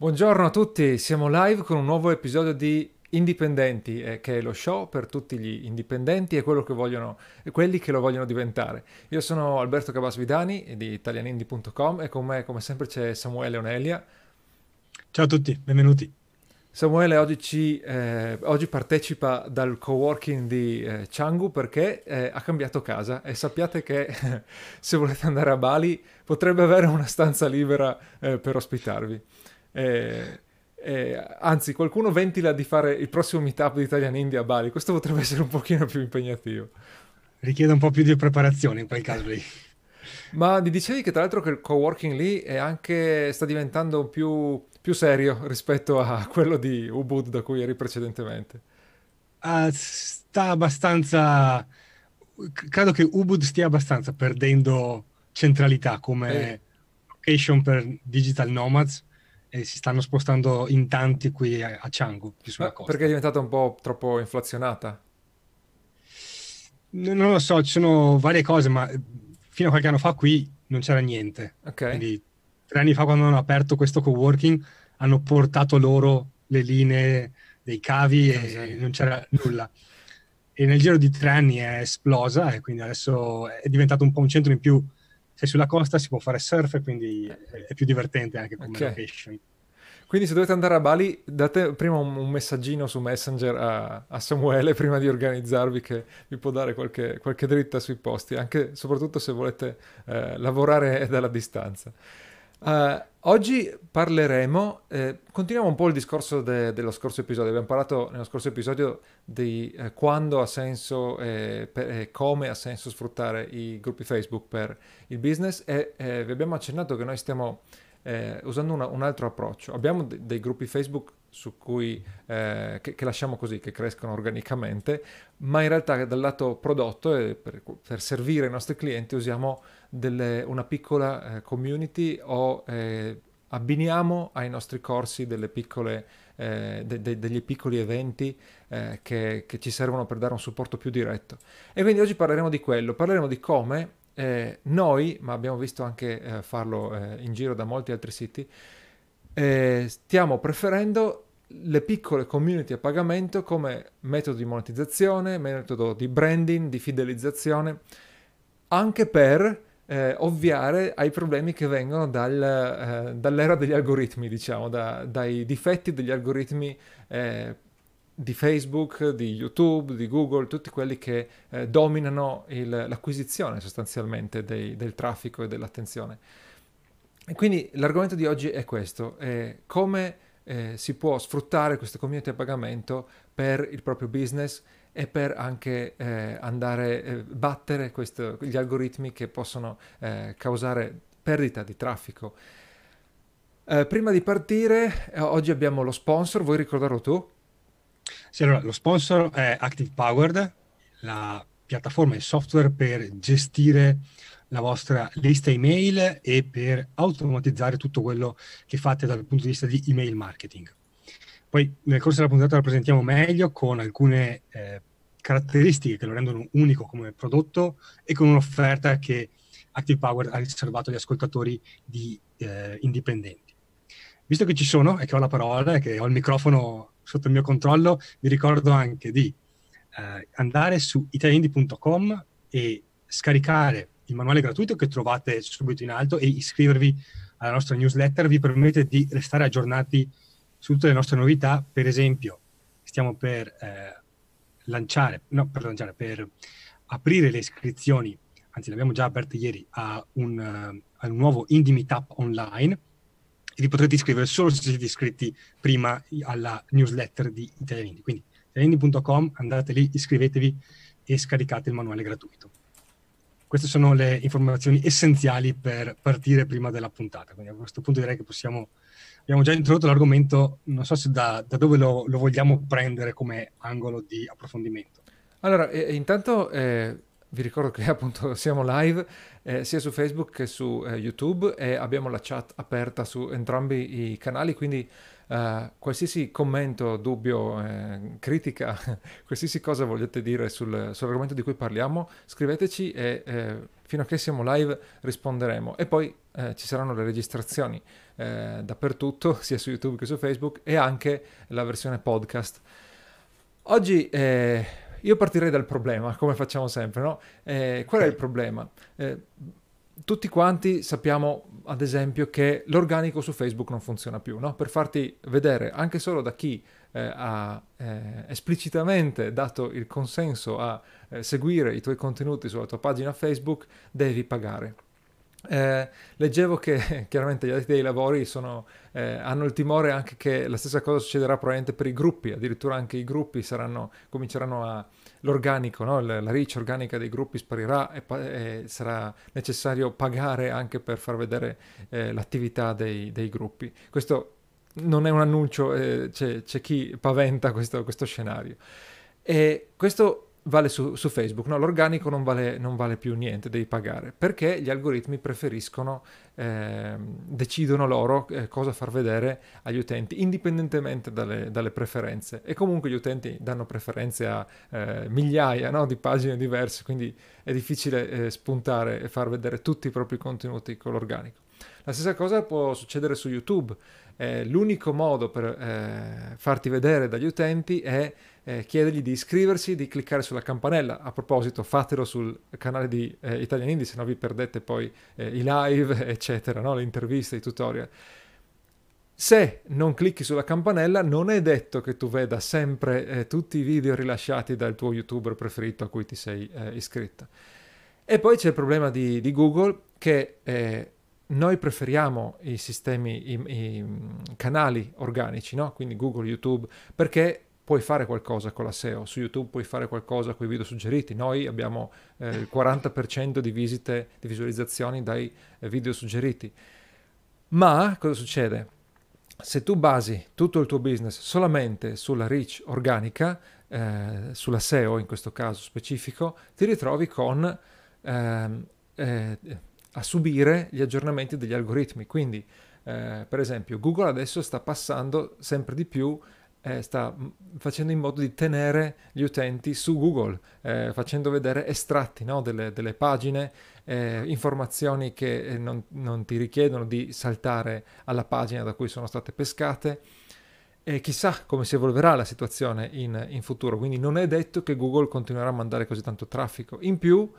Buongiorno a tutti, siamo live con un nuovo episodio di Indipendenti, eh, che è lo show per tutti gli indipendenti e, che vogliono, e quelli che lo vogliono diventare. Io sono Alberto Cabasvidani di italianindi.com e con me come sempre c'è Samuele Onelia. Ciao a tutti, benvenuti. Samuele oggi, ci, eh, oggi partecipa dal coworking di eh, Changu perché eh, ha cambiato casa e sappiate che se volete andare a Bali potrebbe avere una stanza libera eh, per ospitarvi. Eh, eh, anzi, qualcuno ventila di fare il prossimo meetup di Italian India a Bali. Questo potrebbe essere un pochino più impegnativo. Richiede un po' più di preparazione in quel caso lì. Ma mi dicevi che tra l'altro che il coworking lì è anche, sta diventando più, più serio rispetto a quello di Ubud da cui eri precedentemente. Uh, sta abbastanza... Credo che Ubud stia abbastanza perdendo centralità come eh. location per digital nomads e si stanno spostando in tanti qui a, a costa. Perché è diventata un po' troppo inflazionata? Non lo so, ci sono varie cose, ma fino a qualche anno fa qui non c'era niente. Ok. Quindi tre anni fa quando hanno aperto questo coworking hanno portato loro le linee dei cavi e esatto. non c'era nulla. E nel giro di tre anni è esplosa e quindi adesso è diventato un po' un centro in più sei sulla costa si può fare surf, quindi è più divertente anche come okay. location. Quindi se dovete andare a Bali, date prima un, un messaggino su Messenger a, a, Samuele prima di organizzarvi che vi può dare qualche, qualche dritta sui posti, anche soprattutto se volete eh, lavorare dalla distanza. Uh, oggi parleremo, eh, continuiamo un po' il discorso de- dello scorso episodio, abbiamo parlato nello scorso episodio di eh, quando ha senso e eh, come ha senso sfruttare i gruppi Facebook per il business e eh, vi abbiamo accennato che noi stiamo eh, usando una, un altro approccio. Abbiamo de- dei gruppi Facebook su cui, eh, che, che, lasciamo così, che crescono organicamente, ma in realtà dal lato prodotto e per, per servire i nostri clienti usiamo delle, una piccola eh, community o eh, abbiniamo ai nostri corsi piccole, eh, de, de, degli piccoli eventi eh, che, che, ci servono per dare un supporto più diretto. E quindi oggi parleremo di quello, parleremo di come eh, noi, ma abbiamo visto anche eh, farlo in giro da molti altri siti, stiamo preferendo le piccole community a pagamento come metodo di monetizzazione, metodo di branding, di fidelizzazione, anche per eh, ovviare ai problemi che vengono dal, eh, dall'era degli algoritmi, diciamo, da, dai difetti degli algoritmi eh, di Facebook, di YouTube, di Google, tutti quelli che eh, dominano il, l'acquisizione sostanzialmente dei, del traffico e dell'attenzione. E quindi l'argomento di oggi è questo, è come eh, si può sfruttare queste community a pagamento per il proprio business e per anche eh, andare a eh, battere questo, gli algoritmi che possono eh, causare perdita di traffico. Eh, prima di partire, eh, oggi abbiamo lo sponsor, vuoi ricordarlo tu? Sì, allora, lo sponsor è Active Powered, la piattaforma e software per gestire la vostra lista email e per automatizzare tutto quello che fate dal punto di vista di email marketing. Poi nel corso della puntata la presentiamo meglio con alcune eh, caratteristiche che lo rendono unico come prodotto e con un'offerta che Active Power ha riservato agli ascoltatori di eh, indipendenti. Visto che ci sono e che ho la parola e che ho il microfono sotto il mio controllo, vi ricordo anche di eh, andare su italiandi.com e scaricare il manuale gratuito che trovate subito in alto e iscrivervi alla nostra newsletter vi permette di restare aggiornati su tutte le nostre novità. Per esempio, stiamo per eh, lanciare, no, per lanciare, per aprire le iscrizioni, anzi le abbiamo già aperte ieri, a un, uh, a un nuovo Indie Meetup online e vi potrete iscrivere solo se siete iscritti prima alla newsletter di Italianindi. Quindi italianindi.com, andate lì, iscrivetevi e scaricate il manuale gratuito. Queste sono le informazioni essenziali per partire prima della puntata. Quindi a questo punto direi che possiamo abbiamo già introdotto l'argomento, non so se da, da dove lo, lo, vogliamo prendere come angolo di approfondimento. Allora, eh, intanto eh, vi ricordo che appunto siamo live eh, sia su Facebook che su eh, YouTube e abbiamo la chat aperta su entrambi i canali, quindi eh, qualsiasi commento, dubbio, eh, critica, qualsiasi cosa vogliate dire sul, sull'argomento di cui parliamo, scriveteci e fino a che siamo live risponderemo. E poi ci saranno le registrazioni dappertutto, sia su YouTube che su Facebook e anche la versione podcast. Oggi io partirei dal problema, come facciamo sempre, no? Eh, qual è il problema? Eh, tutti quanti sappiamo, ad esempio, che l'organico su Facebook non funziona più, no? Per farti vedere, anche solo da chi eh, ha eh, esplicitamente dato il consenso a eh, seguire i tuoi contenuti sulla tua pagina Facebook, devi pagare. Eh, leggevo che chiaramente gli addetti dei lavori sono, eh, hanno il timore anche che la stessa cosa succederà probabilmente per i gruppi, addirittura anche i gruppi saranno, cominceranno a l'organico, no? la, la reach organica dei gruppi sparirà e, e, sarà necessario pagare anche per far vedere eh, l'attività dei, dei, gruppi. Questo non è un annuncio, eh, c'è, c'è, chi paventa questo, questo scenario. E questo vale su, su Facebook, no? l'organico non vale, non vale, più niente, devi pagare, perché gli algoritmi preferiscono, eh, decidono loro eh, cosa far vedere agli utenti, indipendentemente dalle, dalle, preferenze. E comunque gli utenti danno preferenze a eh, migliaia no? di pagine diverse, quindi è difficile eh, spuntare e far vedere tutti i propri contenuti con l'organico. La stessa cosa può succedere su YouTube. Eh, l'unico modo per eh, farti vedere dagli utenti è eh, chiedergli di iscriversi, di cliccare sulla campanella. A proposito, fatelo sul canale di eh, Italian Indie, se no vi perdete poi eh, i live, eccetera, no? le interviste, i tutorial. Se non clicchi sulla campanella, non è detto che tu veda sempre eh, tutti i video rilasciati dal tuo youtuber preferito a cui ti sei eh, iscritto. E poi c'è il problema di, di Google che eh, noi preferiamo i sistemi, i, i canali organici, no? quindi Google, YouTube, perché puoi fare qualcosa con la SEO, su YouTube puoi fare qualcosa con i video suggeriti, noi abbiamo eh, il 40% di visite, di visualizzazioni dai eh, video suggeriti. Ma cosa succede? Se tu basi tutto il tuo business solamente sulla reach organica, eh, sulla SEO in questo caso specifico, ti ritrovi con ehm, eh, a subire gli aggiornamenti degli algoritmi. Quindi, eh, per esempio, Google adesso sta passando sempre di più eh, sta facendo in modo di tenere gli utenti su Google, eh, facendo vedere estratti no, delle, delle, pagine, eh, informazioni che eh, non, non, ti richiedono di saltare alla pagina da cui sono state pescate. E chissà come si evolverà la situazione in, in futuro, quindi non è detto che Google continuerà a mandare così tanto traffico. In più,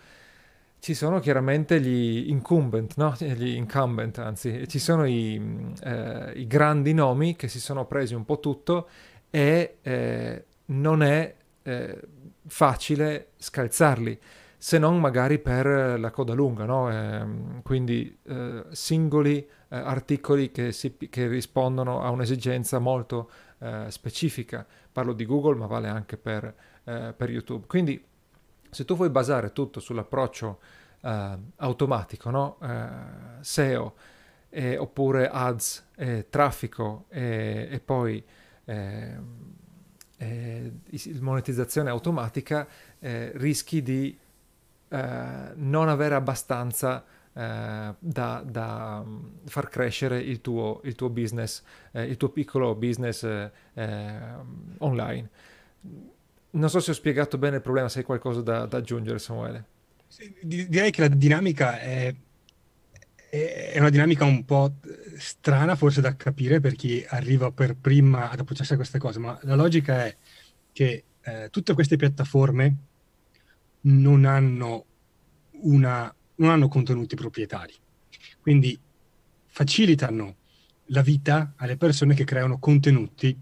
ci sono chiaramente gli incumbent, no? gli incumbent, anzi, ci sono i, eh, i, grandi nomi che si sono presi un po' tutto e eh, non è eh, facile scalzarli se non magari per la coda lunga, no? eh, quindi eh, singoli eh, articoli che, si, che, rispondono a un'esigenza molto eh, specifica. Parlo di Google, ma vale anche per, per, YouTube. Quindi se tu vuoi basare tutto sull'approccio automatico, no? SEO, oppure ads, traffico e poi eh, eh, monetizzazione automatica, eh, rischi di eh, non avere abbastanza eh, da, da, mm, far crescere il tuo, il tuo business, eh, il tuo piccolo business online. Non so se ho spiegato bene il problema, se hai qualcosa da, da aggiungere, Samuele. Direi che la dinamica è è una dinamica un po' strana forse da capire per chi arriva per prima ad approcciarsi a queste cose, ma la logica è che eh, tutte queste piattaforme non hanno, una, non hanno contenuti proprietari, quindi facilitano la vita alle persone che creano contenuti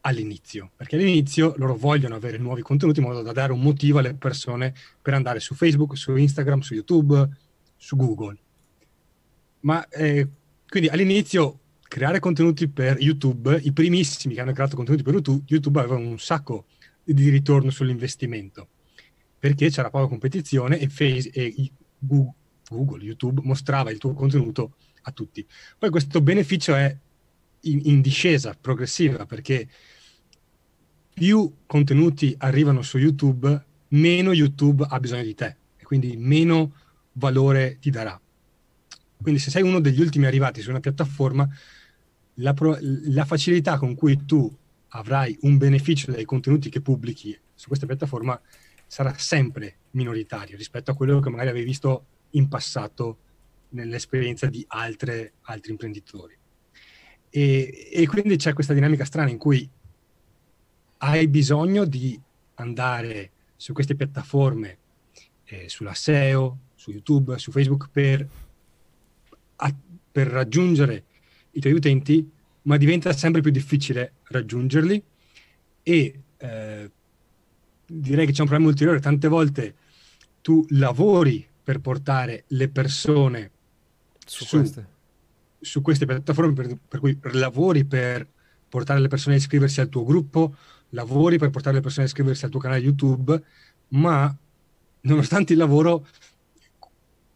all'inizio, perché all'inizio loro vogliono avere nuovi contenuti in modo da dare un motivo alle persone per andare su Facebook, su Instagram, su YouTube, su Google ma eh, quindi all'inizio creare contenuti per YouTube, i primissimi che hanno creato contenuti per YouTube, YouTube avevano un sacco di ritorno sull'investimento perché c'era poca competizione e, face, e Google, Google, YouTube mostrava il tuo contenuto a tutti. Poi questo beneficio è in, in discesa progressiva perché più contenuti arrivano su YouTube, meno YouTube ha bisogno di te quindi meno valore ti darà. Quindi se sei uno degli ultimi arrivati su una piattaforma, la, pro- la facilità con cui tu avrai un beneficio dai contenuti che pubblichi su questa piattaforma sarà sempre minoritario rispetto a quello che magari avevi visto in passato nell'esperienza di altre, altri imprenditori. E, e, quindi c'è questa dinamica strana in cui hai bisogno di andare su queste piattaforme, eh, sulla SEO, su YouTube, su Facebook, per, a, per raggiungere i tuoi utenti, ma diventa sempre più difficile raggiungerli e eh, direi che c'è un problema ulteriore. Tante volte tu lavori per portare le persone su, su queste su queste piattaforme per, per, cui lavori per portare le persone a iscriversi al tuo gruppo, lavori per portare le persone a iscriversi al tuo canale YouTube, ma nonostante il lavoro,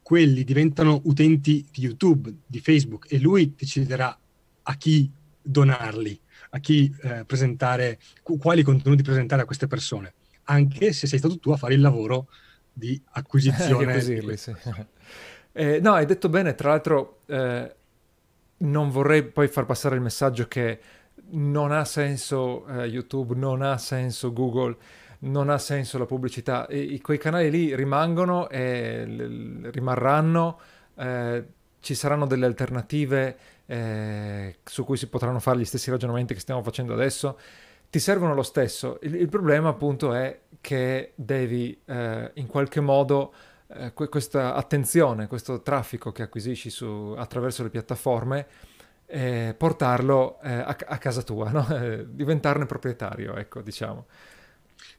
quelli diventano utenti di YouTube, di Facebook e lui deciderà a chi donarli, a chi eh, presentare, quali contenuti presentare a queste persone, anche se sei stato tu a fare il lavoro di acquisizione. Eh, sì. eh, no, hai detto bene, tra l'altro eh, non vorrei poi far passare il messaggio che non ha senso eh, YouTube, non ha senso Google, non ha senso la pubblicità. E, quei canali lì rimangono e l- rimarranno, eh, ci saranno delle alternative eh, su cui si potranno fare gli stessi ragionamenti che stiamo facendo adesso. Ti servono lo stesso. Il, il problema appunto è che devi eh, in qualche modo eh, questa attenzione, questo traffico che acquisisci su, attraverso le piattaforme, eh, portarlo eh, a, a, casa tua, no? Diventarne proprietario, ecco, diciamo.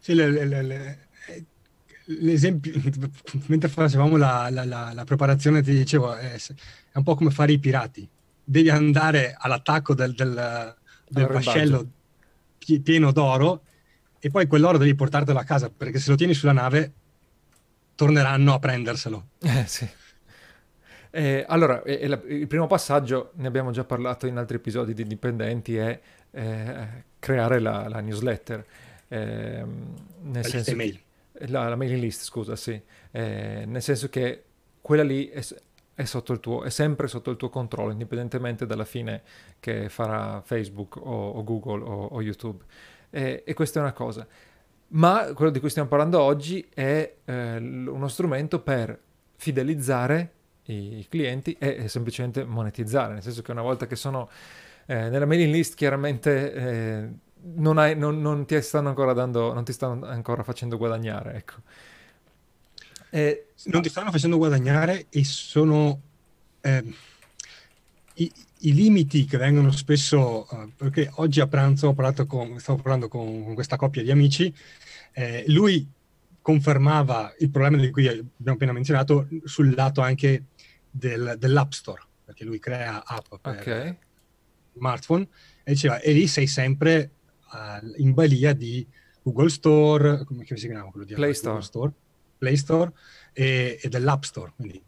Sì, le, le, le, l'esempio, mentre facevamo la, la, la, la, preparazione, ti dicevo, è, è, un po' come fare i pirati. Devi andare all'attacco del, del, del vascello pieno d'oro e poi quell'oro devi portartelo a casa perché se lo tieni sulla nave torneranno a prenderselo. Eh sì. Eh, allora, eh, la, il primo passaggio, ne abbiamo già parlato in altri episodi di Indipendenti, è eh, creare la, la newsletter. Ehm, nel senso mail. La, la, mailing list, scusa, sì. Eh, nel senso che quella lì è, è, sotto il tuo, è sempre sotto il tuo controllo, indipendentemente dalla fine che farà Facebook o, o Google o, o YouTube. e questa è una cosa ma quello di cui stiamo parlando oggi è eh, uno strumento per fidelizzare i clienti e, e, semplicemente monetizzare, nel senso che una volta che sono eh, nella mailing list chiaramente eh, non, hai, non, non, ti stanno ancora dando, non ti stanno ancora facendo guadagnare, ecco. E, non ti stanno facendo guadagnare e sono eh, i, i, limiti che vengono spesso, uh, perché oggi a pranzo con, stavo parlando con, con questa coppia di amici eh, lui confermava il problema di cui abbiamo appena menzionato sul lato anche del, dell'App Store, perché lui crea app per okay. smartphone e diceva, e lì sei sempre uh, in balia di Google Store, come si chiama quello di Play Store. Store, Play Store e, e dell'App Store. Quindi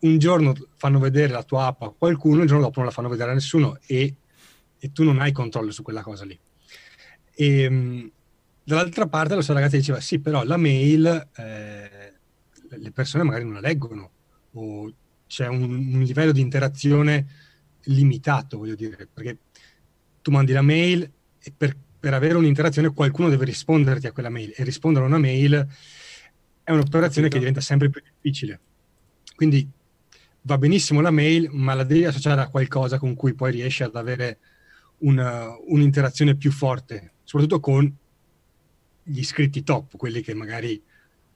un giorno fanno vedere la tua app a qualcuno, il giorno dopo non la fanno vedere a nessuno e, e tu non hai controllo su quella cosa lì. E, ehm, Dall'altra parte la sua ragazza diceva sì, però la mail eh, le persone magari non la leggono o c'è un, un, livello di interazione limitato, voglio dire, perché tu mandi la mail per, per avere un'interazione qualcuno deve risponderti a quella mail e rispondere a una mail è un'operazione che diventa sempre più difficile. Quindi va benissimo la mail, ma la devi associare a qualcosa con cui poi riesci ad avere una, un'interazione più forte, soprattutto con gli iscritti top, quelli che magari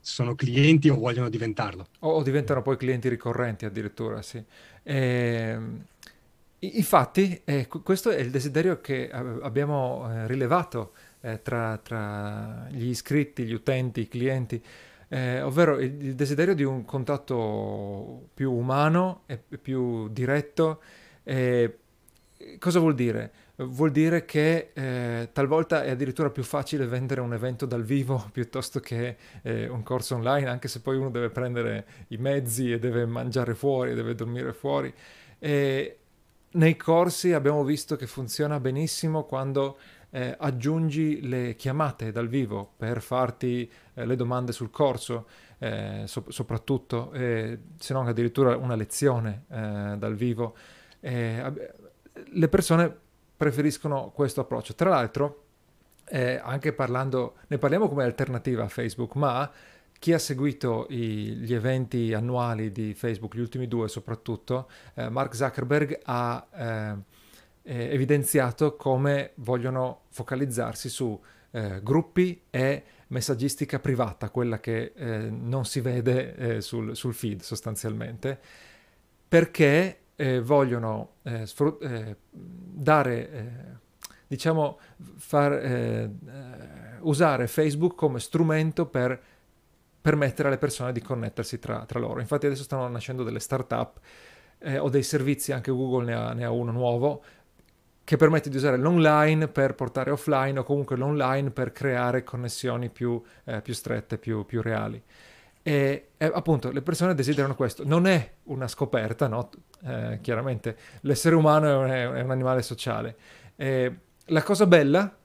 sono clienti o vogliono diventarlo. O, diventano poi clienti ricorrenti addirittura, sì. E, ehm, infatti, eh, questo è il desiderio che abbiamo eh, rilevato eh, tra, tra, gli iscritti, gli utenti, i clienti, eh, ovvero il, desiderio di un contatto più umano e più diretto. cosa vuol dire? vuol dire che eh, talvolta è addirittura più facile vendere un evento dal vivo piuttosto che eh, un corso online, anche se poi uno deve prendere i mezzi e deve mangiare fuori, deve dormire fuori. E nei corsi abbiamo visto che funziona benissimo quando eh, aggiungi le chiamate dal vivo per farti eh, le domande sul corso, eh, so- soprattutto, se non addirittura una lezione eh, dal vivo. le persone preferiscono questo approccio. Tra l'altro, eh, anche parlando, ne parliamo come alternativa a Facebook, ma chi ha seguito i, gli eventi annuali di Facebook, gli ultimi due soprattutto, eh, Mark Zuckerberg ha eh, eh, evidenziato come vogliono focalizzarsi su eh, gruppi e messaggistica privata, quella che eh, non si vede eh, sul, sul, feed sostanzialmente, perché eh, vogliono eh, sfru- dare, diciamo, far, usare Facebook come strumento per permettere alle persone di connettersi tra, tra loro. Infatti adesso stanno nascendo delle start-up eh, o dei servizi, anche Google ne ha, ne ha uno nuovo, che permette di usare l'online per portare offline o comunque l'online per creare connessioni più, eh, più strette, più, più reali. E, e, appunto le persone desiderano questo. Non è una scoperta, no? Eh, chiaramente l'essere umano è un, è un animale sociale. E la cosa bella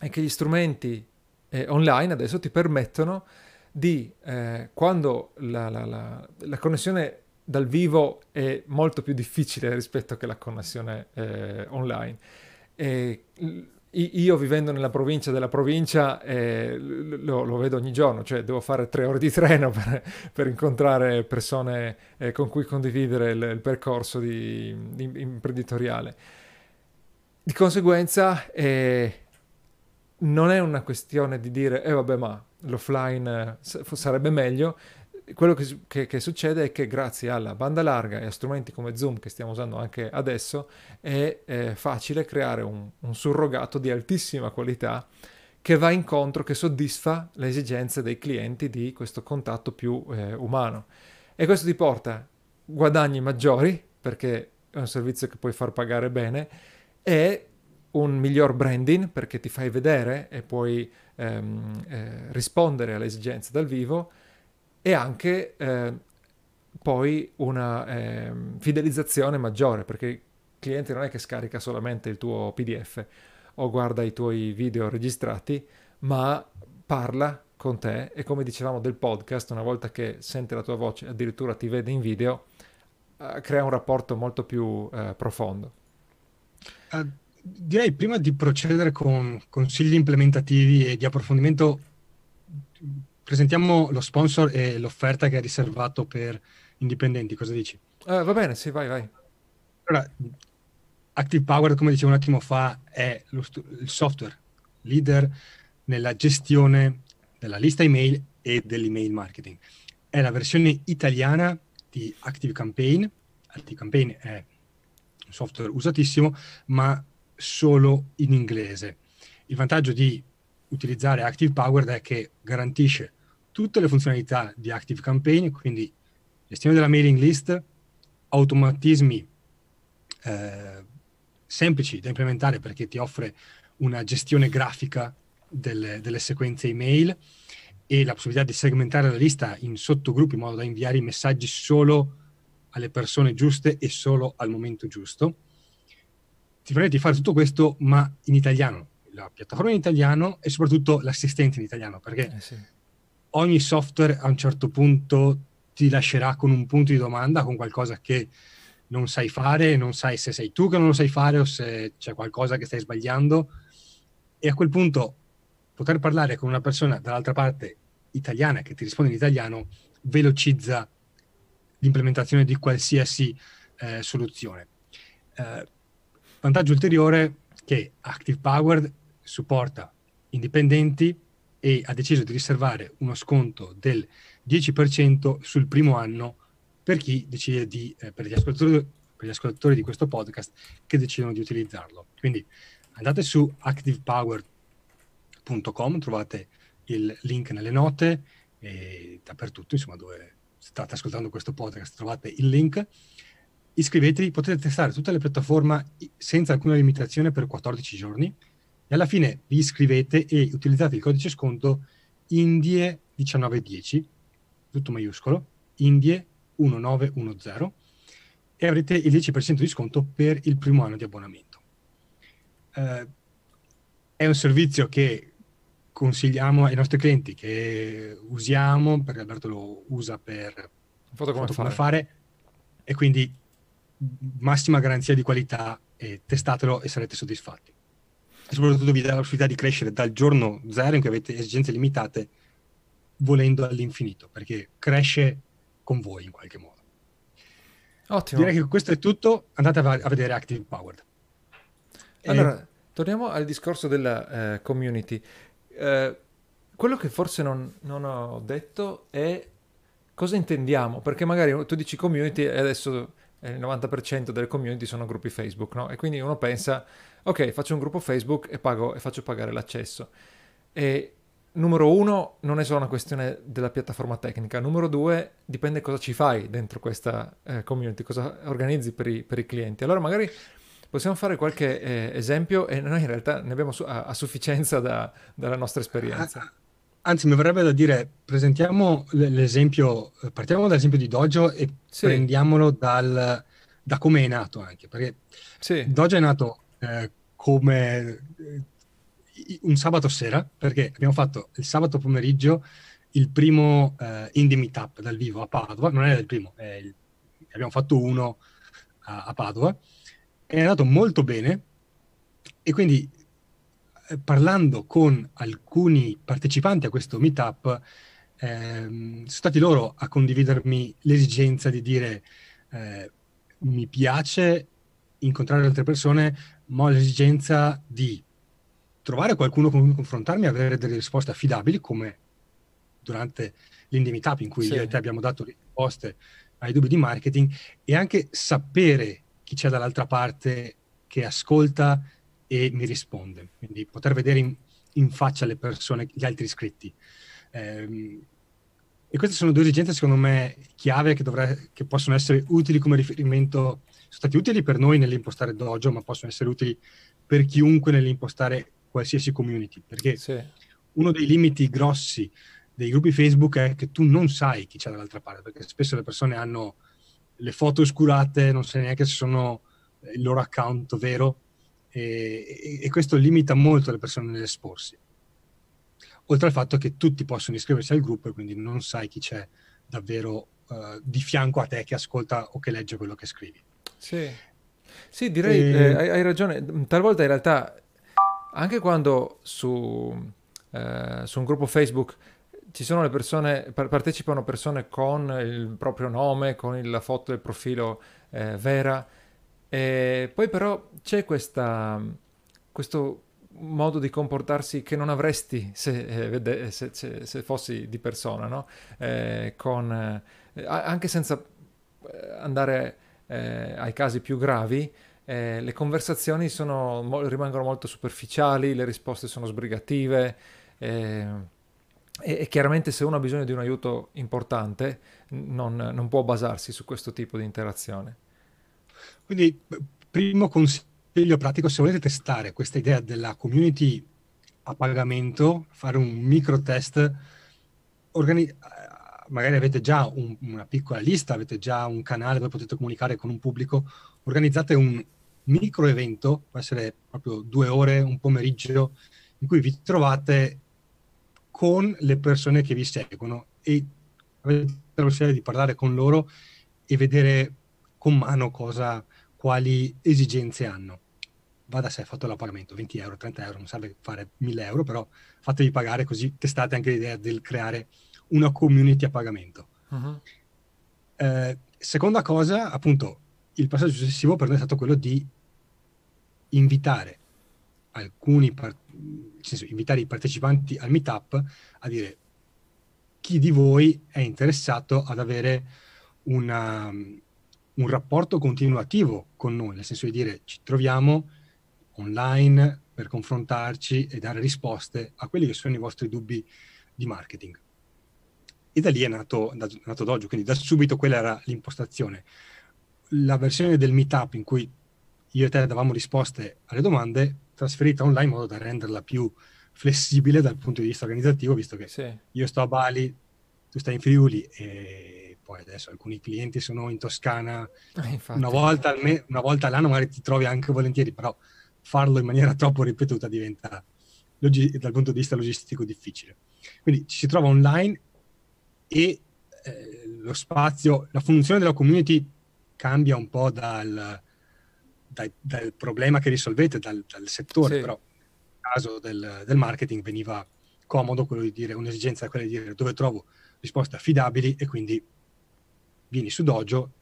è che gli strumenti eh, online adesso ti permettono di, eh, quando la, la, la, la connessione dal vivo è molto più difficile rispetto che la connessione eh, online. E io vivendo nella provincia della provincia eh, lo, lo, vedo ogni giorno, cioè devo fare tre ore di treno per, per incontrare persone eh, con cui condividere il, il percorso di, di imprenditoriale. Di conseguenza eh, non è una questione di dire, eh vabbè ma l'offline eh, sarebbe meglio, quello che, che, che, succede è che grazie alla banda larga e a strumenti come Zoom che stiamo usando anche adesso è, è facile creare un, un, surrogato di altissima qualità che va incontro, che soddisfa le esigenze dei clienti di questo contatto più eh, umano. E questo ti porta guadagni maggiori, perché è un servizio che puoi far pagare bene, e un miglior branding, perché ti fai vedere e puoi ehm, eh, rispondere alle esigenze dal vivo, e anche eh, poi una eh, fidelizzazione maggiore, perché il cliente non è che scarica solamente il tuo PDF o guarda i tuoi video registrati, ma parla con te e come dicevamo del podcast, una volta che sente la tua voce, addirittura ti vede in video, eh, crea un rapporto molto più eh, profondo. Uh, direi prima di procedere con consigli implementativi e di approfondimento presentiamo lo sponsor e l'offerta che è riservato per indipendenti, cosa dici? Uh, va bene, sì, vai, vai. Allora, Active Power, come dicevo un attimo fa, è lo, il software leader nella gestione della lista email e dell'email marketing. È la versione italiana di Active Campaign. Active Campaign è un software usatissimo, ma solo in inglese. Il vantaggio di utilizzare Active Power è che garantisce tutte le funzionalità di Active Campaign, quindi gestione della mailing list, automatismi eh, semplici da implementare perché ti offre una gestione grafica delle, delle, sequenze email e la possibilità di segmentare la lista in sottogruppi in modo da inviare i messaggi solo alle persone giuste e solo al momento giusto. Ti permette di fare tutto questo, ma in italiano, la piattaforma in italiano e soprattutto l'assistente in italiano, perché eh sì ogni software a un certo punto ti lascerà con un punto di domanda, con qualcosa che non sai fare, non sai se sei tu che non lo sai fare o se c'è qualcosa che stai sbagliando. E a quel punto poter parlare con una persona dall'altra parte italiana che ti risponde in italiano velocizza l'implementazione di qualsiasi eh, soluzione. Eh, vantaggio ulteriore che Active Powered supporta indipendenti e ha deciso di riservare uno sconto del 10% sul primo anno per chi decide di, eh, per, gli per gli ascoltatori di questo podcast che decidono di utilizzarlo. Quindi andate su activepower.com, trovate il link nelle note e dappertutto, insomma, dove state ascoltando questo podcast, trovate il link. Iscrivetevi, potete testare tutte le piattaforme senza alcuna limitazione per 14 giorni e alla fine vi iscrivete e utilizzate il codice sconto INDIE1910, tutto maiuscolo, INDIE1910 e avrete il 10% di sconto per il primo anno di abbonamento. Eh, è un servizio che consigliamo ai nostri clienti, che usiamo, perché Alberto lo usa per foto come, foto fare. come fare, e quindi massima garanzia di qualità, e testatelo e sarete soddisfatti. E soprattutto vi dà la possibilità di crescere dal giorno zero in cui avete esigenze limitate, volendo all'infinito, perché cresce con voi in qualche modo. Ottimo. Direi che questo è tutto, andate a, a vedere Active Powered. Allora, torniamo al discorso della uh, community. Uh, quello che forse non, non, ho detto è cosa intendiamo, perché magari tu dici community e adesso il 90% delle community sono gruppi Facebook, no? E quindi uno pensa, ok, faccio un gruppo Facebook e, pago, e faccio pagare l'accesso. E numero uno, non è solo una questione della piattaforma tecnica. Numero due, dipende cosa ci fai dentro questa eh, community, cosa organizzi per i, per i, clienti. Allora magari possiamo fare qualche eh, esempio e noi in realtà ne abbiamo su- a-, a, sufficienza da, dalla nostra esperienza. Anzi, mi verrebbe da dire, presentiamo l'esempio, partiamo dall'esempio di Dojo e sì. prendiamolo dal, da come è nato anche, perché sì. Dojo è nato eh, come eh, un sabato sera, perché abbiamo fatto il sabato pomeriggio il primo eh, Indie Meetup dal vivo a Padova, non è il primo, il, abbiamo fatto uno a, a Padova, è andato molto bene e quindi eh, parlando con alcuni partecipanti a questo meetup, ehm, sono stati loro a condividermi l'esigenza di dire eh, mi piace incontrare altre persone, ma ho l'esigenza di trovare qualcuno con cui confrontarmi e avere delle risposte affidabili, come durante l'Indie Meetup in cui sì. io e te abbiamo dato risposte ai dubbi di marketing, e anche sapere chi c'è dall'altra parte che ascolta e mi risponde. Quindi poter vedere in, in faccia le persone, gli altri iscritti. Eh, e queste sono due esigenze, secondo me, chiave che, dovrai, che possono essere utili come riferimento, sono stati utili per noi nell'impostare Dojo, ma possono essere utili per chiunque nell'impostare qualsiasi community. Perché sì. uno dei limiti grossi dei gruppi Facebook è che tu non sai chi c'è dall'altra parte, perché spesso le persone hanno le foto oscurate, non sai neanche se sono il loro account vero, e, e, questo limita molto le persone nell'esporsi. Oltre al fatto che tutti possono iscriversi al gruppo e quindi non sai chi c'è davvero uh, di fianco a te che ascolta o che legge quello che scrivi. Sì, sì direi, e... eh, hai, hai, ragione. Talvolta in realtà, anche quando su, eh, su un gruppo Facebook ci sono le persone, partecipano persone con il proprio nome, con la foto del profilo eh, vera, e poi però c'è questa, questo modo di comportarsi che non avresti se, eh, se, se, se fossi di persona, no? eh, con, eh, anche senza eh, andare eh, ai casi più gravi, eh, le conversazioni sono, rimangono molto superficiali, le risposte sono sbrigative e, e, chiaramente se uno ha bisogno di un aiuto importante non, non può basarsi su questo tipo di interazione. Quindi, primo consiglio pratico, se volete testare questa idea della community a pagamento, fare un micro test, organi- magari avete già un, una piccola lista, avete già un canale dove potete comunicare con un pubblico, organizzate un micro evento, può essere proprio due ore, un pomeriggio, in cui vi trovate con le persone che vi seguono e avete la possibilità di parlare con loro e vedere con mano cosa, quali esigenze hanno. Va da sé, fatto l'appagamento, 20 euro, 30 euro, non serve fare 1000 euro, però fatevi pagare così testate anche l'idea del creare una community a pagamento. Uh-huh. Eh, seconda cosa, appunto, il passaggio successivo per noi è stato quello di invitare alcuni, par- senso, invitare i partecipanti al meetup a dire chi di voi è interessato ad avere una, un rapporto continuativo con noi, nel senso di dire ci troviamo online per confrontarci e dare risposte a quelli che sono i vostri dubbi di marketing. E da lì è nato, è nato Dojo, quindi da subito quella era l'impostazione. La versione del meetup in cui io e te davamo risposte alle domande, trasferita online in modo da renderla più flessibile dal punto di vista organizzativo, visto che sì. io sto a Bali, tu stai in Friuli e poi adesso alcuni clienti sono in Toscana eh, una, volta me- una, volta all'anno, magari ti trovi anche volentieri, però farlo in maniera troppo ripetuta diventa logi- dal punto di vista logistico difficile. Quindi ci si trova online e eh, lo spazio, la funzione della community cambia un po' dal, dal, dal problema che risolvete, dal, dal settore, sì. però nel caso del, del, marketing veniva comodo quello di dire, un'esigenza è quella di dire dove trovo risposte affidabili e quindi vieni su Dojo,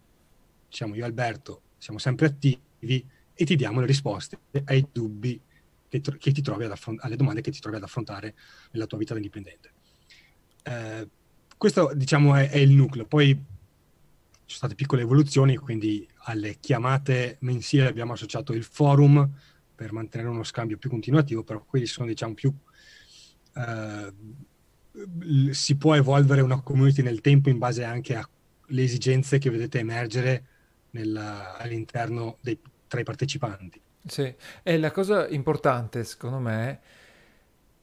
siamo io e Alberto, siamo sempre attivi e ti diamo le risposte ai dubbi che, che ti trovi ad affrontare, alle domande che ti trovi ad affrontare nella tua vita da indipendente. Eh, questo diciamo è, è, il nucleo. Poi ci sono state piccole evoluzioni, quindi alle chiamate mensili abbiamo associato il forum per mantenere uno scambio più continuativo, però quelli sono diciamo più... Eh, si può evolvere una community nel tempo in base anche alle esigenze che vedete emergere nella, all'interno dei, tra i partecipanti. Sì, e la cosa importante secondo me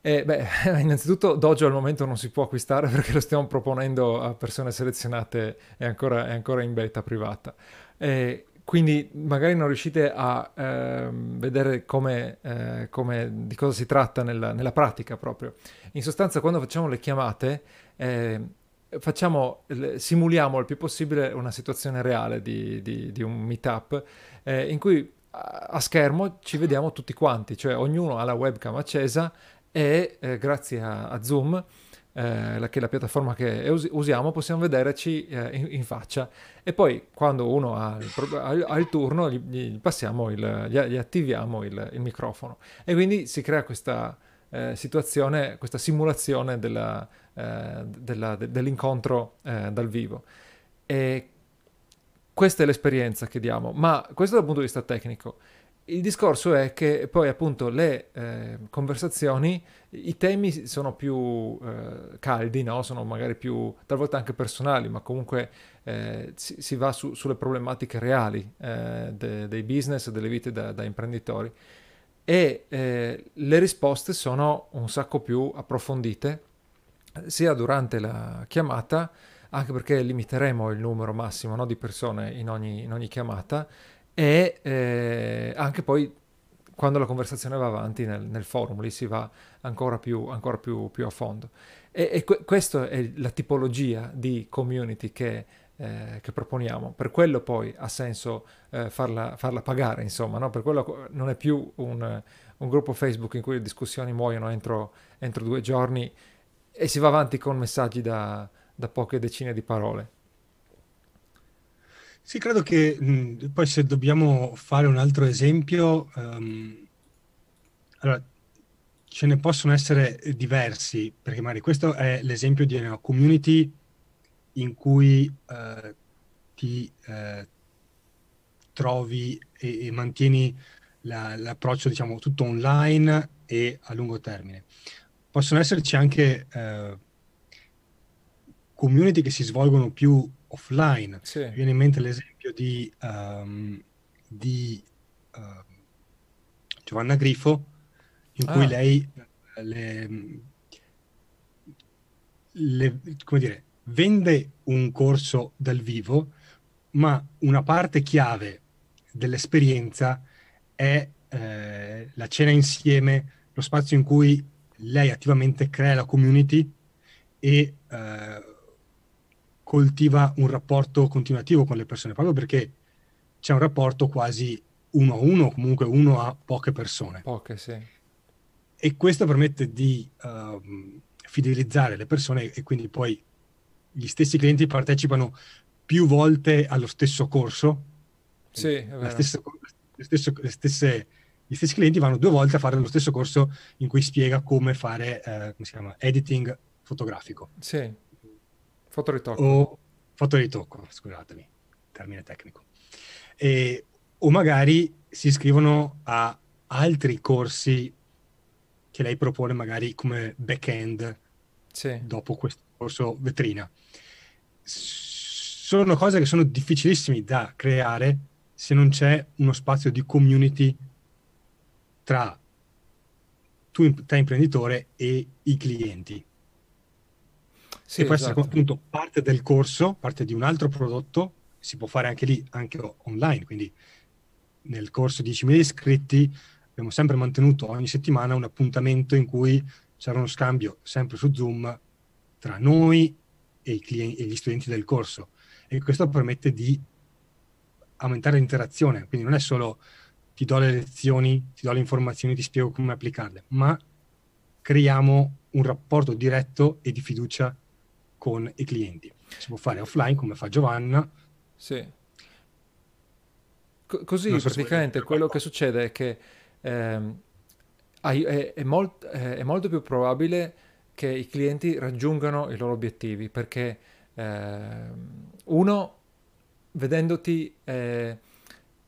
è, beh, innanzitutto Dojo al momento non si può acquistare perché lo stiamo proponendo a persone selezionate, è ancora, è ancora in beta privata. E quindi magari non riuscite a eh, vedere come, eh, come, di cosa si tratta nella, nella, pratica proprio. In sostanza quando facciamo le chiamate eh, facciamo, simuliamo il più possibile una situazione reale di, di, di un meetup eh, in cui a schermo ci vediamo tutti quanti, cioè ognuno ha la webcam accesa e eh, grazie a, a Zoom, eh, che è la piattaforma che us- usiamo, possiamo vederci eh, in, in, faccia. E poi quando uno ha il, ha, ha il turno gli, gli, il, gli attiviamo il, il, microfono. E quindi si crea questa eh, situazione, questa simulazione della, eh, della, de, dell'incontro eh, dal vivo. E questa è l'esperienza che diamo, ma questo dal punto di vista tecnico. Il discorso è che poi appunto le eh, conversazioni, i temi sono più eh, caldi, no? sono magari più talvolta anche personali, ma comunque eh, si, si, va su, sulle problematiche reali eh, de, dei business, delle vite da, da imprenditori e eh, le risposte sono un sacco più approfondite sia durante la chiamata anche perché limiteremo il numero massimo no, di persone in ogni, in ogni chiamata e eh, anche poi quando la conversazione va avanti nel, nel forum, lì si va ancora più, ancora più, più a fondo. E, e que- questa è la tipologia di community che, eh, che, proponiamo. Per quello poi ha senso eh, farla, farla, pagare, insomma, no? per quello non è più un, un, gruppo Facebook in cui le discussioni muoiono entro, entro due giorni e si va avanti con messaggi da, da poche decine di parole. Sì, credo che mh, poi se dobbiamo fare un altro esempio, um, allora, ce ne possono essere diversi, perché magari questo è l'esempio di una community in cui uh, ti uh, trovi e, e mantieni la, l'approccio, diciamo, tutto online e a lungo termine. Possono esserci anche uh, community che si svolgono più offline. Sì. Mi viene in mente l'esempio di, um, di uh, Giovanna Grifo, in ah. cui lei le, le, come dire, vende un corso dal vivo, ma una parte chiave dell'esperienza è eh, la cena insieme, lo spazio in cui lei attivamente crea la community e eh, coltiva un rapporto continuativo con le persone, proprio perché c'è un rapporto quasi uno a uno, comunque uno a poche persone. Poche, sì. E questo permette di uh, fidelizzare le persone e quindi poi gli stessi clienti partecipano più volte allo stesso corso. Sì, stessa, stesso, stesse, gli stessi clienti vanno due volte a fare lo stesso corso in cui spiega come fare, uh, come si chiama, editing fotografico. Sì Fotoritocco. O fotoritocco, scusatemi, termine tecnico. E, o magari si iscrivono a altri corsi che lei propone magari come back-end sì. dopo questo corso vetrina. Sono cose che sono difficilissime da creare se non c'è uno spazio di community tra tu, te imprenditore e i clienti. Sì, e può esatto. essere appunto parte del corso, parte di un altro prodotto, si può fare anche lì, anche online, quindi nel corso 10.000 iscritti abbiamo sempre mantenuto ogni settimana un appuntamento in cui c'era uno scambio sempre su Zoom tra noi e, clienti, e gli studenti del corso. E questo permette di aumentare l'interazione. Quindi non è solo ti do le lezioni, ti do le informazioni, ti spiego come applicarle, ma creiamo un rapporto diretto e di fiducia con i clienti. Si può fare offline come fa Giovanna. Sì. C- così so praticamente quello che succede è che ehm, è, è, molt, è, molto più probabile che i clienti raggiungano i loro obiettivi perché eh, uno vedendoti eh,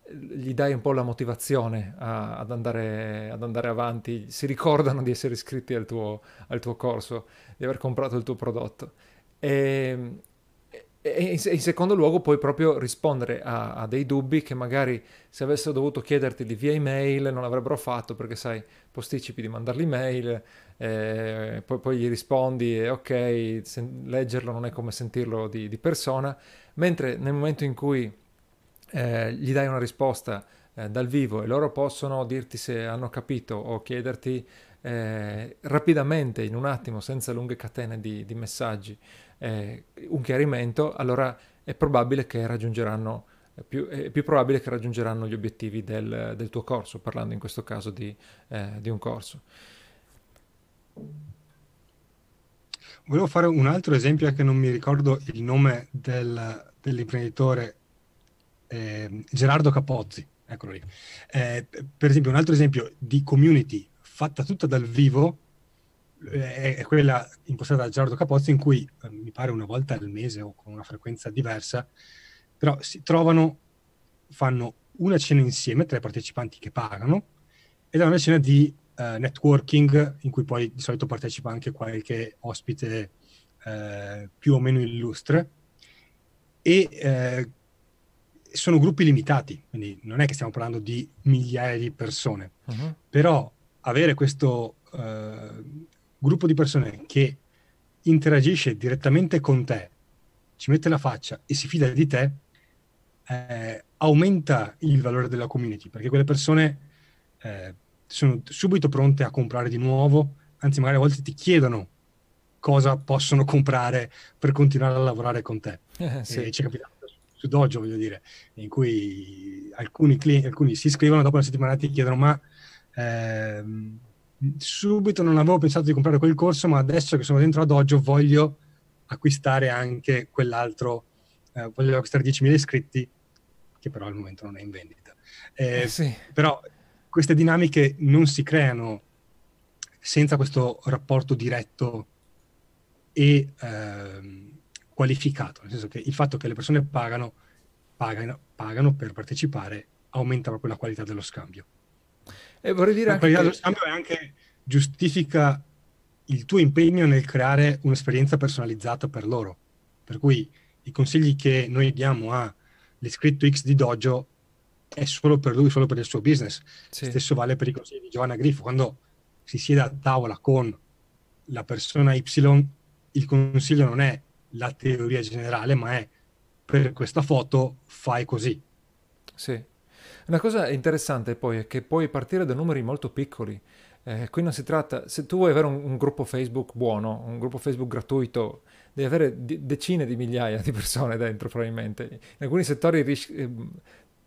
gli dai un po' la motivazione a, ad, andare, ad, andare, avanti, si ricordano di essere iscritti al tuo, al tuo corso, di aver comprato il tuo prodotto. E, e in, secondo luogo puoi proprio rispondere a, a, dei dubbi che magari se avessero dovuto chiederti via email non avrebbero fatto perché sai, posticipi di mandare l'email, eh, poi, poi, gli rispondi ok, sen- leggerlo non è come sentirlo di, di persona, mentre nel momento in cui eh, gli dai una risposta eh, dal vivo e loro possono dirti se hanno capito o chiederti eh, rapidamente, in un attimo, senza lunghe catene di, di messaggi, eh, un chiarimento, allora è probabile che raggiungeranno più, è più probabile che raggiungeranno gli obiettivi del, del tuo corso, parlando in questo caso di, eh, di, un corso. Volevo fare un altro esempio che non mi ricordo il nome del, dell'imprenditore eh, Gerardo Capozzi, eccolo lì. Eh, per esempio, un altro esempio di community fatta tutta dal vivo eh, è quella impostata da Gerardo Capozzi in cui eh, mi pare una volta al mese o con una frequenza diversa, però si trovano, fanno una cena insieme tra i partecipanti che pagano ed è una cena di uh, networking in cui poi di solito partecipa anche qualche ospite uh, più o meno illustre e uh, sono gruppi limitati, quindi non è che stiamo parlando di migliaia di persone, uh-huh. però avere questo uh, gruppo di persone che interagisce direttamente con te, ci mette la faccia e si fida di te, eh, aumenta il valore della community, perché quelle persone eh, sono subito pronte a comprare di nuovo, anzi magari a volte ti chiedono cosa possono comprare per continuare a lavorare con te. Eh, sì. E ci è capitato su Dojo, voglio dire, in cui alcuni, clienti, alcuni si iscrivono, dopo una settimana ti chiedono ma ehm, subito non avevo pensato di comprare quel corso, ma adesso che sono dentro a Dojo voglio acquistare anche quell'altro, eh, voglio acquistare 10.000 iscritti, che però al momento non è in vendita. Eh, eh, sì. Però queste dinamiche non si creano senza questo rapporto diretto e ehm, qualificato, nel senso che il fatto che le persone pagano, pagano, pagano per partecipare aumenta proprio la qualità dello scambio. E vorrei dire la qualità dello scambio è anche giustifica il tuo impegno nel creare un'esperienza personalizzata per loro. Per cui i consigli che noi diamo all'iscritto X di Dojo è solo per lui, solo per il suo business. Sì. Stesso vale per i consigli di Giovanna Griffo. Quando si siede a tavola con la persona Y, il consiglio non è la teoria generale, ma è per questa foto fai così. Sì. Una cosa interessante poi è che puoi partire da numeri molto piccoli. Eh, qui non si tratta, se tu vuoi avere un, un, gruppo Facebook buono, un gruppo Facebook gratuito, devi avere di, decine di migliaia di persone dentro probabilmente. In alcuni settori eh,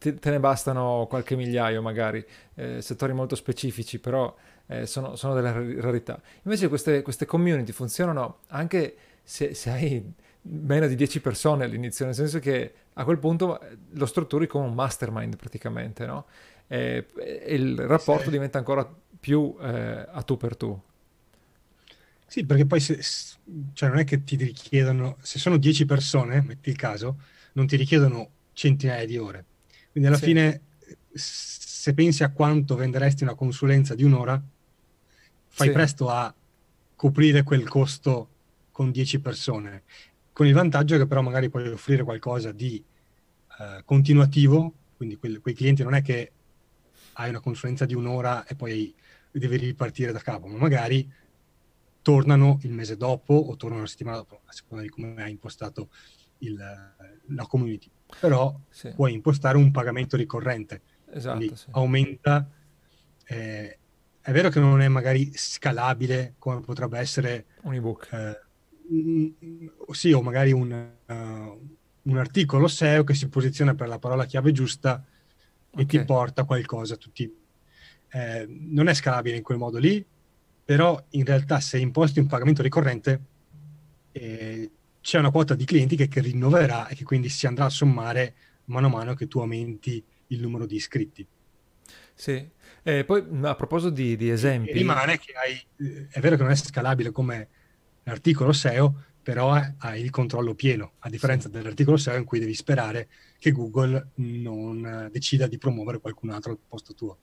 te, te, ne bastano qualche migliaio magari, eh, settori molto specifici, però eh, sono, sono, delle rarità. Invece queste, queste community funzionano anche se, se hai meno di 10 persone all'inizio, nel senso che a quel punto eh, lo strutturi come un mastermind praticamente, no? E, e il rapporto sì. diventa ancora più eh, a tu per tu. Sì, perché poi se, cioè non è che ti richiedono, se sono 10 persone, metti il caso, non ti richiedono centinaia di ore. Quindi alla sì. fine, se pensi a quanto venderesti una consulenza di un'ora, fai sì. presto a coprire quel costo con 10 persone, con il vantaggio che però magari puoi offrire qualcosa di eh, continuativo, quindi quei, quei clienti non è che hai una consulenza di un'ora e poi devi ripartire da capo, ma magari tornano il mese dopo o tornano la settimana dopo, a seconda di come hai impostato il, la community. Però sì. puoi impostare un pagamento ricorrente, esatto, sì. aumenta eh, è vero che non è magari scalabile come potrebbe essere un ebook. Eh, sì, o magari un, uh, un, articolo SEO che si posiziona per la parola chiave giusta e okay. ti porta qualcosa. Tutti, eh, non è scalabile in quel modo lì, però in realtà se imposti un pagamento ricorrente eh, c'è una quota di clienti che, che rinnoverà e che quindi si andrà a sommare mano a mano che tu aumenti il numero di iscritti. Sì, e poi a proposito di, di esempi... E rimane che hai, è vero che non è scalabile come l'articolo SEO, però hai il controllo pieno, a differenza sì. dell'articolo SEO in cui devi sperare che Google non decida di promuovere qualcun altro al posto tuo.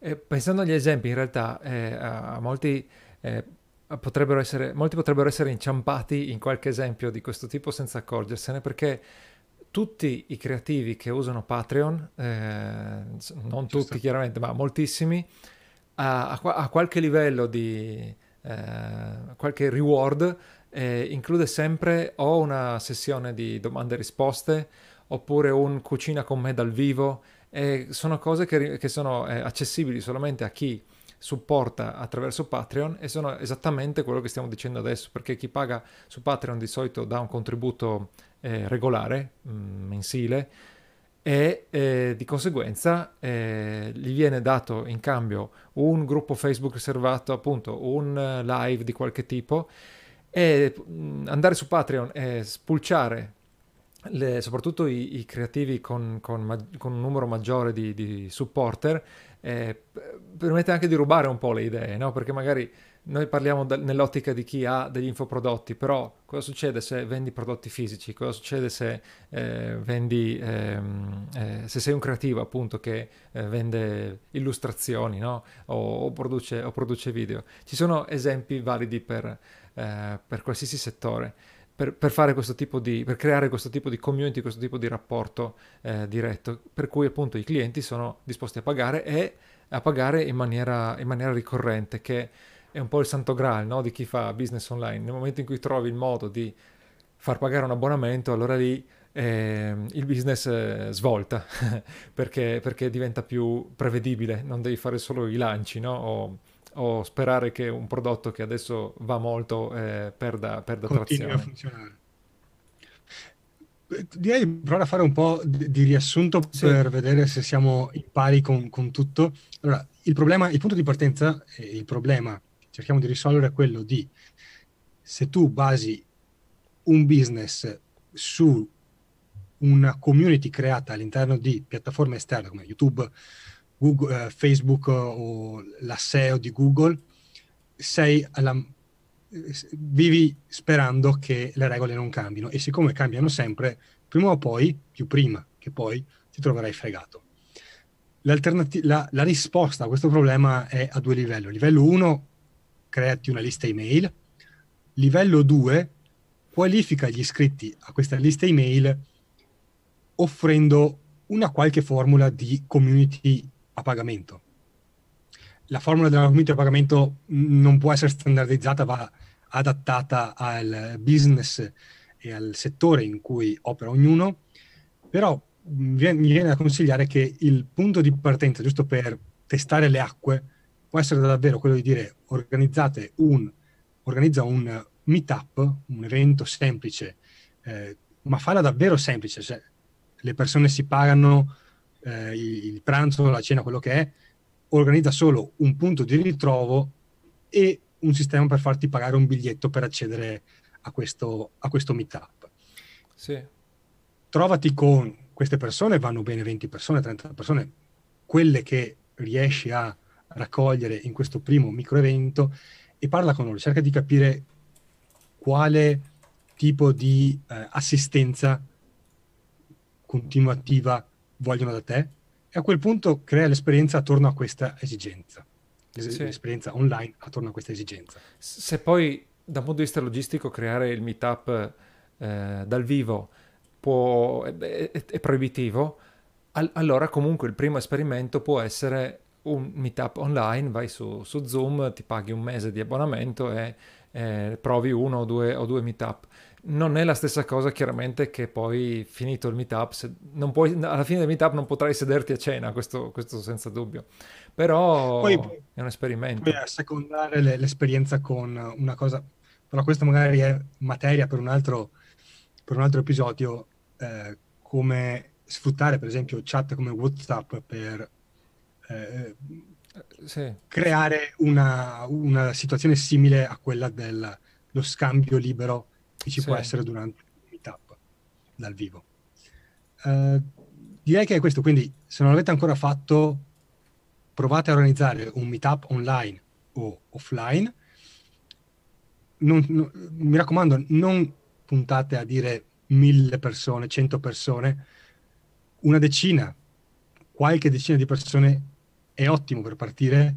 E pensando agli esempi, in realtà eh, a molti, eh, potrebbero essere, molti potrebbero essere inciampati in qualche esempio di questo tipo senza accorgersene, perché tutti i creativi che usano Patreon, eh, non tutti chiaramente, ma moltissimi, a, a, a qualche livello di eh, qualche reward, eh, include sempre o una sessione di domande e risposte oppure un cucina con me dal vivo. Sono cose che, che sono eh, accessibili solamente a chi supporta attraverso Patreon e sono esattamente quello che stiamo dicendo adesso, perché chi paga su Patreon di solito dà un contributo eh, regolare, mm, mensile, e eh, di conseguenza eh, gli viene dato in cambio un gruppo Facebook riservato, appunto un live di qualche tipo e mm, andare su Patreon e spulciare le, soprattutto i, i creativi con, con, con, un numero maggiore di, di supporter eh, permette anche di rubare un po' le idee, no? Perché magari noi parliamo da, nell'ottica di chi ha degli infoprodotti, però cosa succede se vendi prodotti fisici? Cosa succede se eh, vendi, ehm, eh, se sei un creativo appunto che eh, vende illustrazioni, no? O, o, produce, o, produce, video? Ci sono esempi validi per, eh, per qualsiasi settore. Per, per, fare questo tipo di, per creare questo tipo di community, questo tipo di rapporto eh, diretto, per cui appunto i clienti sono disposti a pagare e a pagare in maniera, in maniera ricorrente, che è un po' il santo graal no? di chi fa business online. Nel momento in cui trovi il modo di far pagare un abbonamento, allora lì eh, il business eh, svolta perché, perché, diventa più prevedibile, non devi fare solo i lanci no? o, o sperare che un prodotto che adesso va molto eh, perda, perda trazione. a funzionare. Direi di provare a fare un po' di, di riassunto sì. per vedere se siamo in pari con, con, tutto. Allora, il problema, il punto di partenza, il problema che cerchiamo di risolvere è quello di se tu basi un business su una community creata all'interno di piattaforme esterne come YouTube, Google, eh, Facebook o la SEO di Google, sei alla, vivi sperando che le regole non cambino e siccome cambiano sempre, prima o poi, più prima che poi, ti troverai fregato. La, la risposta a questo problema è a due livelli. Livello 1, creati una lista email. Livello 2, qualifica gli iscritti a questa lista email offrendo una qualche formula di community a pagamento. La formula della community a pagamento non può essere standardizzata, va adattata al business e al settore in cui opera ognuno, però mi viene da consigliare che il punto di partenza, giusto per testare le acque, può essere davvero quello di dire organizzate un, organizza un meetup, un evento semplice, eh, ma farla davvero semplice, cioè le persone si pagano eh, il pranzo, la cena, quello che è, organizza solo un punto di ritrovo e un sistema per farti pagare un biglietto per accedere a questo, a questo meetup. Sì. Trovati con queste persone, vanno bene 20 persone, 30 persone, quelle che riesci a raccogliere in questo primo micro evento e parla con loro, cerca di capire quale tipo di eh, assistenza continuativa vogliono da te e a quel punto crea l'esperienza attorno a questa esigenza, sì. l'esperienza online attorno a questa esigenza. Se poi da un punto di vista logistico creare il meetup eh, dal vivo può, è, è, è proibitivo, all- allora comunque il primo esperimento può essere un meetup online, vai su, su Zoom, ti paghi un mese di abbonamento e eh, provi uno o due, o due meetup non è la stessa cosa chiaramente che poi finito il meetup, puoi, alla fine del meetup non potrai sederti a cena, questo, questo senza dubbio. però poi, è un esperimento. Poi a secondare le, l'esperienza con una cosa, però questa magari è materia per un altro, per un altro episodio, eh, come sfruttare per esempio chat come WhatsApp per eh, sì. creare una, una, situazione simile a quella dello scambio libero che ci sì. può essere durante il meetup dal vivo. Uh, direi che è questo, quindi se non l'avete ancora fatto, provate a organizzare un meetup online o offline. Non, non, mi raccomando, non puntate a dire mille persone, cento persone, una decina, qualche decina di persone è ottimo per partire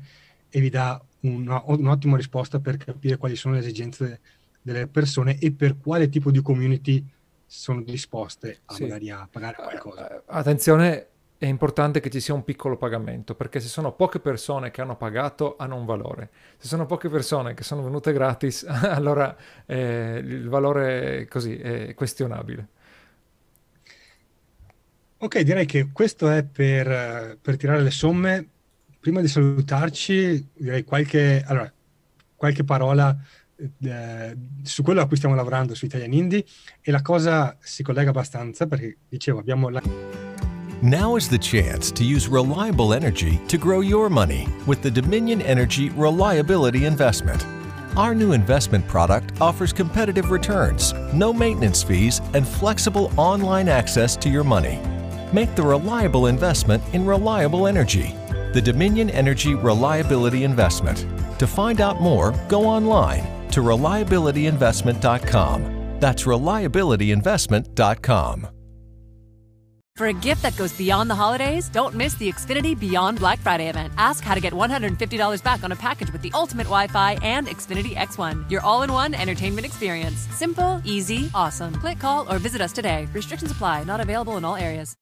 e vi dà una, un'ottima risposta per capire quali sono le esigenze delle persone e per quale tipo di community sono disposte a sì. magari a pagare qualcosa. Eh, attenzione, è importante che ci sia un piccolo pagamento, perché se sono poche persone che hanno pagato, hanno un valore. Se sono poche persone che sono venute gratis, allora eh, il valore così è questionabile. Ok, direi che questo è per, per tirare le somme. Prima di salutarci, direi qualche, allora, qualche parola eh, su quello a cui stiamo lavorando su Italian Indie e la cosa si collega abbastanza perché dicevo abbiamo la... Now is the chance to use reliable energy to grow your money with the Dominion Energy Reliability Investment. Our new investment product offers competitive returns, no maintenance fees, and flexible online access to your money. Make the reliable investment in reliable energy. The Dominion Energy Reliability Investment. To find out more, go online to reliabilityinvestment.com. That's reliabilityinvestment.com. For a gift that goes beyond the holidays, don't miss the Xfinity Beyond Black Friday event. Ask how to get $150 back on a package with the ultimate Wi Fi and Xfinity X1, your all in one entertainment experience. Simple, easy, awesome. Click, call, or visit us today. Restrictions apply, not available in all areas.